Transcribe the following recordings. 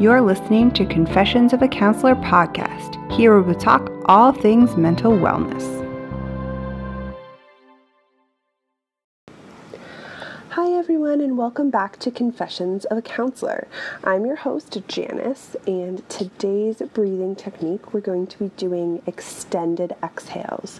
You're listening to Confessions of a Counselor podcast. Here we will talk all things mental wellness. Hi, everyone, and welcome back to Confessions of a Counselor. I'm your host, Janice, and today's breathing technique we're going to be doing extended exhales.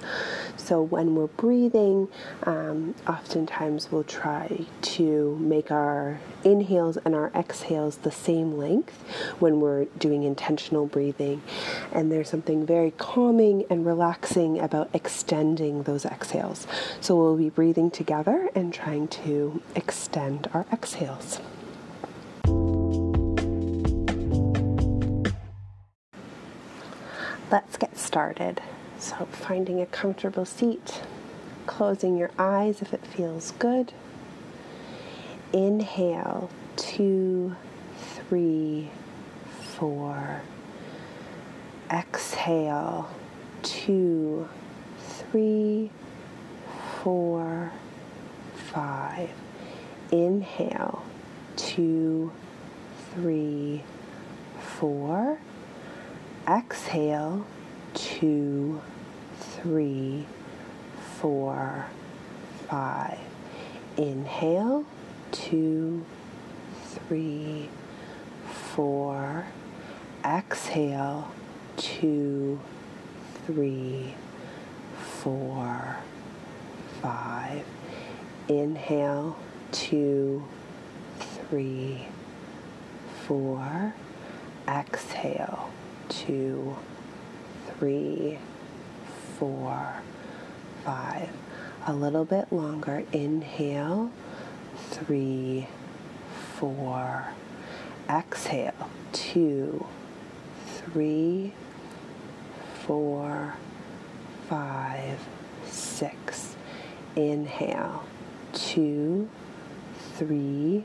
So, when we're breathing, um, oftentimes we'll try to make our inhales and our exhales the same length when we're doing intentional breathing. And there's something very calming and relaxing about extending those exhales. So, we'll be breathing together and trying to extend our exhales. Let's get started. So, finding a comfortable seat, closing your eyes if it feels good. Inhale, two, three, four. Exhale, two, three, four, five. Inhale, two, three, four. Exhale, two, three, four, five. Inhale, two, three, four. Exhale, two, three, four, five. Inhale, two, three, four. Exhale, two, three, four, five. A little bit longer. Inhale, three, four. Exhale, two, three, four, five, six. Inhale, two, three,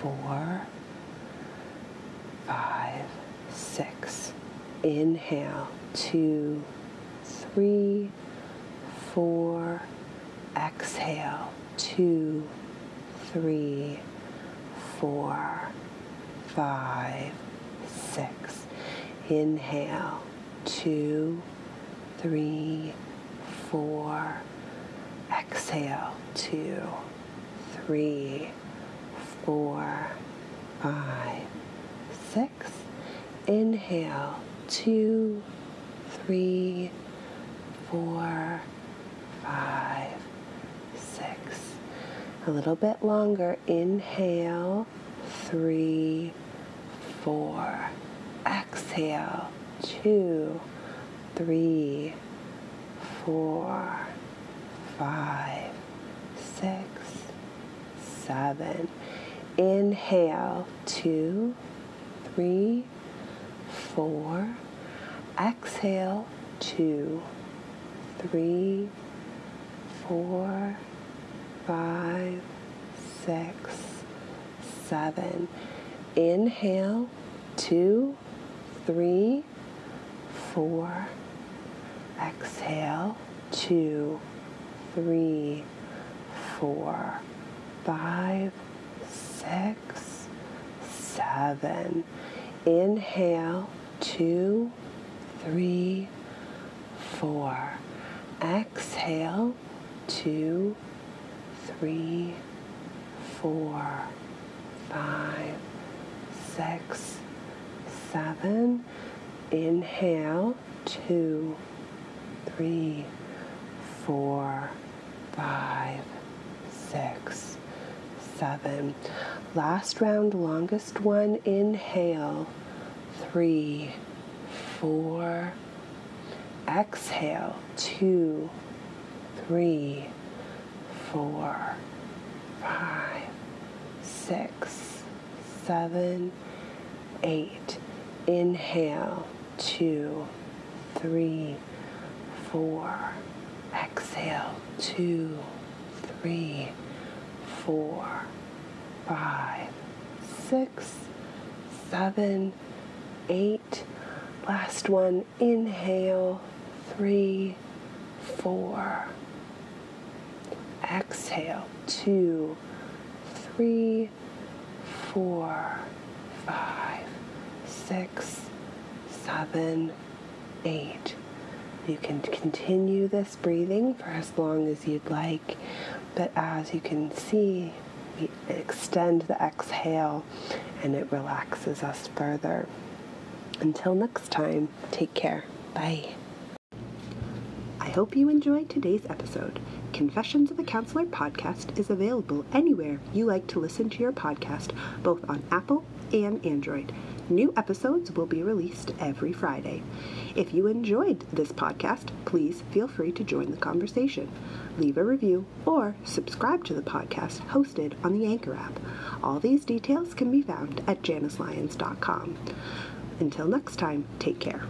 four, five, six. Inhale, two, three, four. Exhale, two, three, four, five, six. Inhale, two, three, four. Exhale, two, three, four, five, six. Inhale, two, three, four, five, six. A little bit longer. Inhale, three, four. Exhale, two, three, four, five, six, seven. Inhale, two, three, four. Exhale, two, three, four, five, six, seven. Inhale, two, three, four. Exhale, two, three, four, five, six, seven. Inhale, two, three, four. Exhale, two, three, four, five, six, seven. Inhale, two, three, four, five, six, seven. Last round, longest one. Inhale, three, four. Exhale, two, three, four, five, six, seven, eight. Inhale, two, three, four. Exhale, two, three, four, five, six, seven, eight. Last one. Inhale, three, four. Exhale, two, three, four, five, six, seven, eight. You can continue this breathing for as long as you'd like, but as you can see, we extend the exhale and it relaxes us further. Until next time, take care. Bye. I hope you enjoyed today's episode. Confessions of a Counselor podcast is available anywhere you like to listen to your podcast, both on Apple and Android. New episodes will be released every Friday. If you enjoyed this podcast, please feel free to join the conversation. Leave a review or subscribe to the podcast hosted on the Anchor app. All these details can be found at janislyons.com. Until next time, take care.